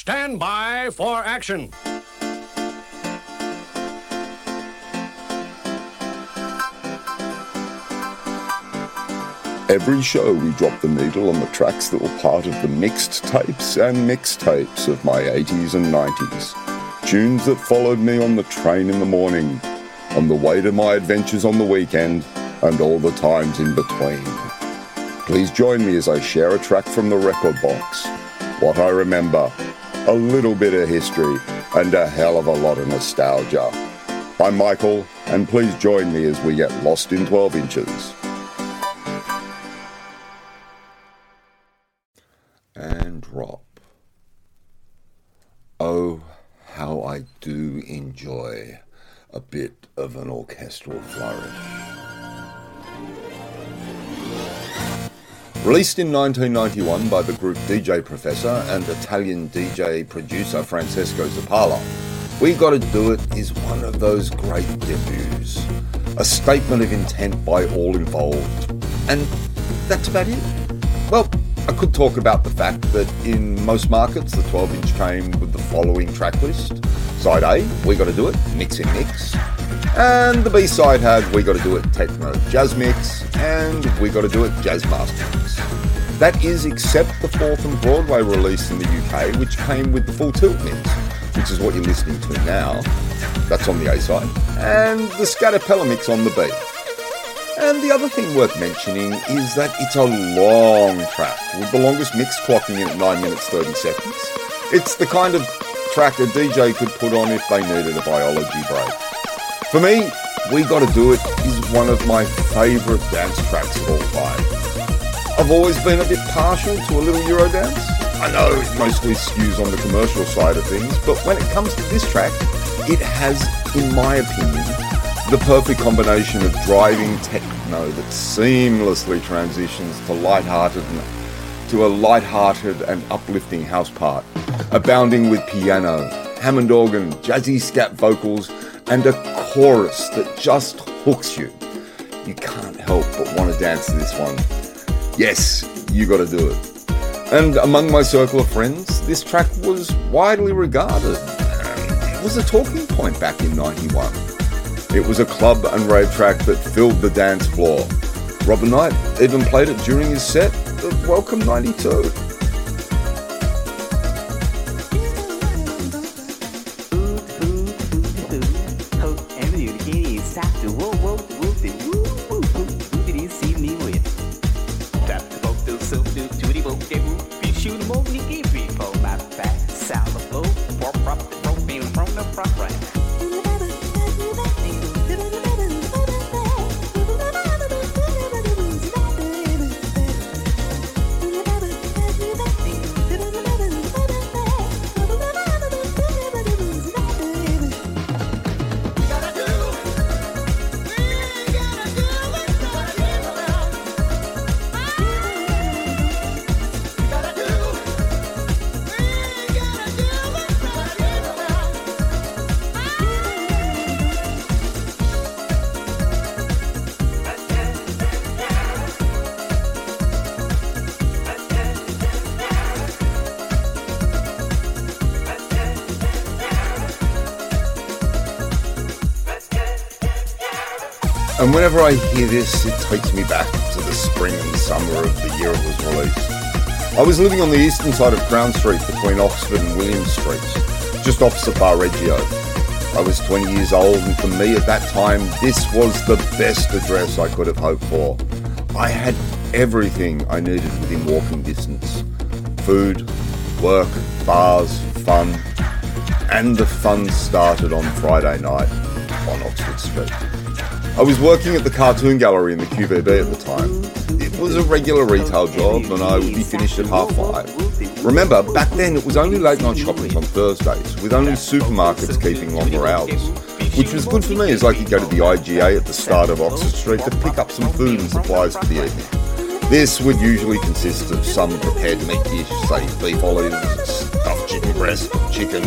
Stand by for action. Every show, we drop the needle on the tracks that were part of the mixed tapes and mixtapes of my 80s and 90s. Tunes that followed me on the train in the morning, on the way to my adventures on the weekend, and all the times in between. Please join me as I share a track from the record box, what I remember, a little bit of history, and a hell of a lot of nostalgia. I'm Michael, and please join me as we get lost in 12 inches. and drop. Oh, how I do enjoy a bit of an orchestral flourish. Released in 1991 by the group DJ Professor and Italian DJ producer Francesco Zappala, "We've Gotta Do It is one of those great debuts. A statement of intent by all involved. And that's about it. Well, I could talk about the fact that in most markets, the 12 inch came with the following track list Side A, We Gotta Do It, Mix in Mix. And the B side had We Gotta Do It Techno Jazz Mix and We Gotta Do It Jazz Master Mix. That is except the fourth and Broadway release in the UK, which came with the full tilt mix, which is what you're listening to now. That's on the A side. And the Scatapella mix on the B. And the other thing worth mentioning is that it's a long track, with the longest mix clocking in at 9 minutes 30 seconds. It's the kind of track a DJ could put on if they needed a biology break. For me, We Gotta Do It is one of my favourite dance tracks of all time. I've always been a bit partial to a little Eurodance. I know it mostly skews on the commercial side of things, but when it comes to this track, it has, in my opinion, the perfect combination of driving techno that seamlessly transitions to light-hearted to a light-hearted and uplifting house part, abounding with piano, Hammond organ, jazzy scat vocals, and a chorus that just hooks you. You can't help but want to dance to this one. Yes, you got to do it. And among my circle of friends, this track was widely regarded. It was a talking point back in 91. It was a club and rave track that filled the dance floor. Robin Knight even played it during his set of Welcome 92. And whenever I hear this, it takes me back to the spring and summer of the year it was released. I was living on the eastern side of Crown Street between Oxford and William Streets, just opposite Bar Reggio. I was 20 years old, and for me at that time, this was the best address I could have hoped for. I had everything I needed within walking distance food, work, bars, fun, and the fun started on Friday night on Oxford Street. I was working at the Cartoon Gallery in the QVB at the time. It was a regular retail job and I would be finished at half five. Remember, back then it was only late night shopping on Thursdays, with only supermarkets keeping longer hours. Which was good for me as I could go to the IGA at the start of Oxford Street to pick up some food and supplies for the evening. This would usually consist of some prepared meat dish, say beef olives, stuffed chicken breast, chicken,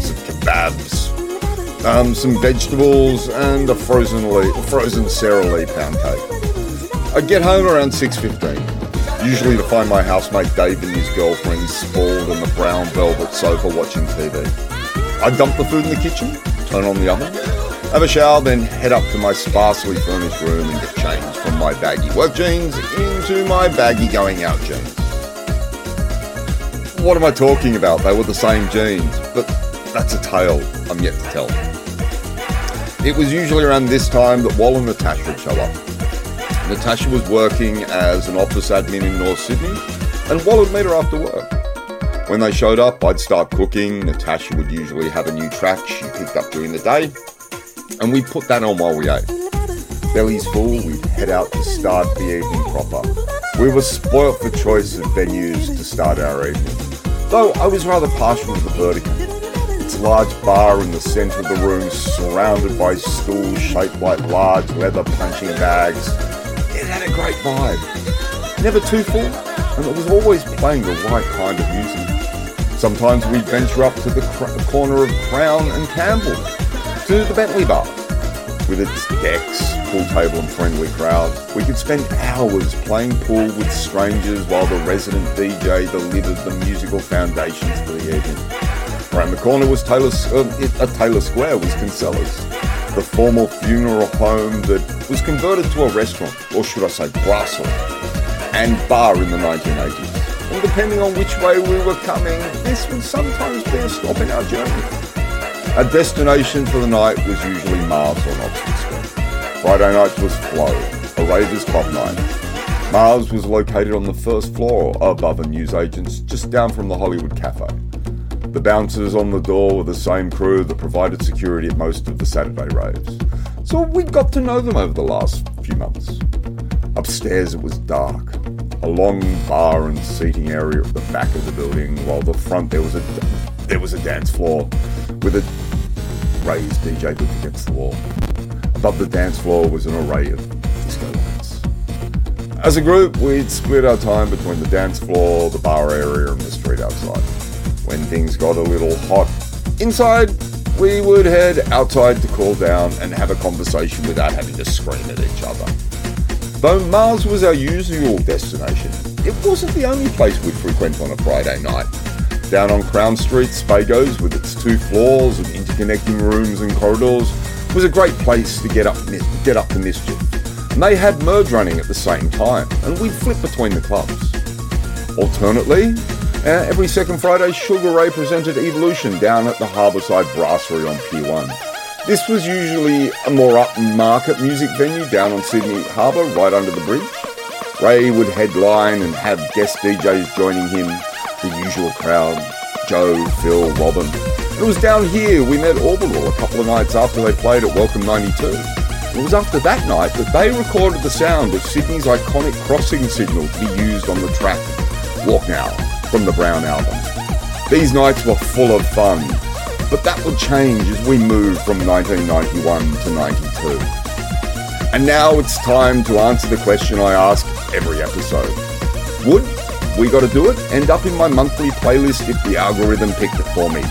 some kebabs, um, some vegetables, and a frozen Lee, frozen Sara Lee pound cake. I'd get home around 6.15. usually to find my housemate Dave and his girlfriend sprawled on the brown velvet sofa watching TV. I'd dump the food in the kitchen, turn on the oven, have a shower, then head up to my sparsely furnished room and get changed from my baggy work jeans into my baggy going out jeans. What am I talking about? They were the same jeans, but that's a tale I'm yet to tell. It was usually around this time that Wal and Natasha would show up. Natasha was working as an office admin in North Sydney, and Wal would meet her after work. When they showed up, I'd start cooking. Natasha would usually have a new track she picked up during the day, and we'd put that on while we ate. Bellies full, we'd head out to start the evening proper. We were spoilt for choice of venues to start our evening, though I was rather partial to the Burdekin. Its large bar in the centre of the room, surrounded by stools shaped like large leather punching bags, it had a great vibe. Never too full, and it was always playing the right kind of music. Sometimes we'd venture up to the cr- corner of Crown and Campbell, to the Bentley Bar. With its decks, pool table and friendly crowd, we could spend hours playing pool with strangers while the resident DJ delivered the musical foundations for the evening. Around the corner was Taylor, uh, Taylor Square was Kinsela's, the formal funeral home that was converted to a restaurant, or should I say brasserie, and bar in the 1980s. And depending on which way we were coming, this would sometimes be a stop in our journey. Our destination for the night was usually Mars on Oxford Street. Friday night was Flow, a Raiders club night. Mars was located on the first floor above a newsagent's, just down from the Hollywood Cafe. The bouncers on the door were the same crew that provided security at most of the Saturday raves. So we got to know them over the last few months. Upstairs it was dark. A long bar and seating area at the back of the building, while the front there was a there was a dance floor with a raised DJ booth against the wall. Above the dance floor was an array of disco lights. As a group, we'd split our time between the dance floor, the bar area, and the street outside. When things got a little hot inside, we would head outside to cool down and have a conversation without having to scream at each other. Though Mars was our usual destination, it wasn't the only place we'd frequent on a Friday night. Down on Crown Street, Spago's, with its two floors and interconnecting rooms and corridors, was a great place to get up, get up to mischief. And they had merge running at the same time, and we'd flip between the clubs. Alternately, uh, every second Friday, Sugar Ray presented Evolution down at the Harbourside Brasserie on P1. This was usually a more upmarket music venue down on Sydney Harbour, right under the bridge. Ray would headline and have guest DJs joining him, the usual crowd Joe, Phil, Robin. It was down here we met Orbital a couple of nights after they played at Welcome 92. It was after that night that they recorded the sound of Sydney's iconic crossing signal to be used on the track Walk Now from the Brown album. These nights were full of fun, but that would change as we moved from 1991 to 92. And now it's time to answer the question I ask every episode. Would We Gotta Do It end up in my monthly playlist if the algorithm picked it for me?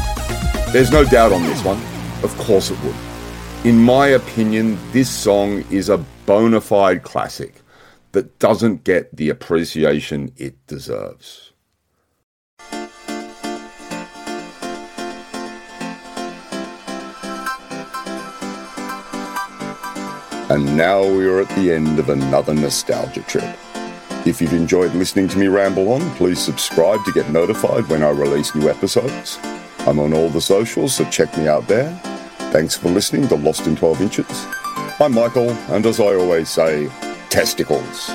There's no doubt on this one. Of course it would. In my opinion, this song is a bona fide classic that doesn't get the appreciation it deserves. And now we are at the end of another nostalgia trip. If you've enjoyed listening to me ramble on, please subscribe to get notified when I release new episodes. I'm on all the socials, so check me out there. Thanks for listening to Lost in 12 Inches. I'm Michael, and as I always say, testicles.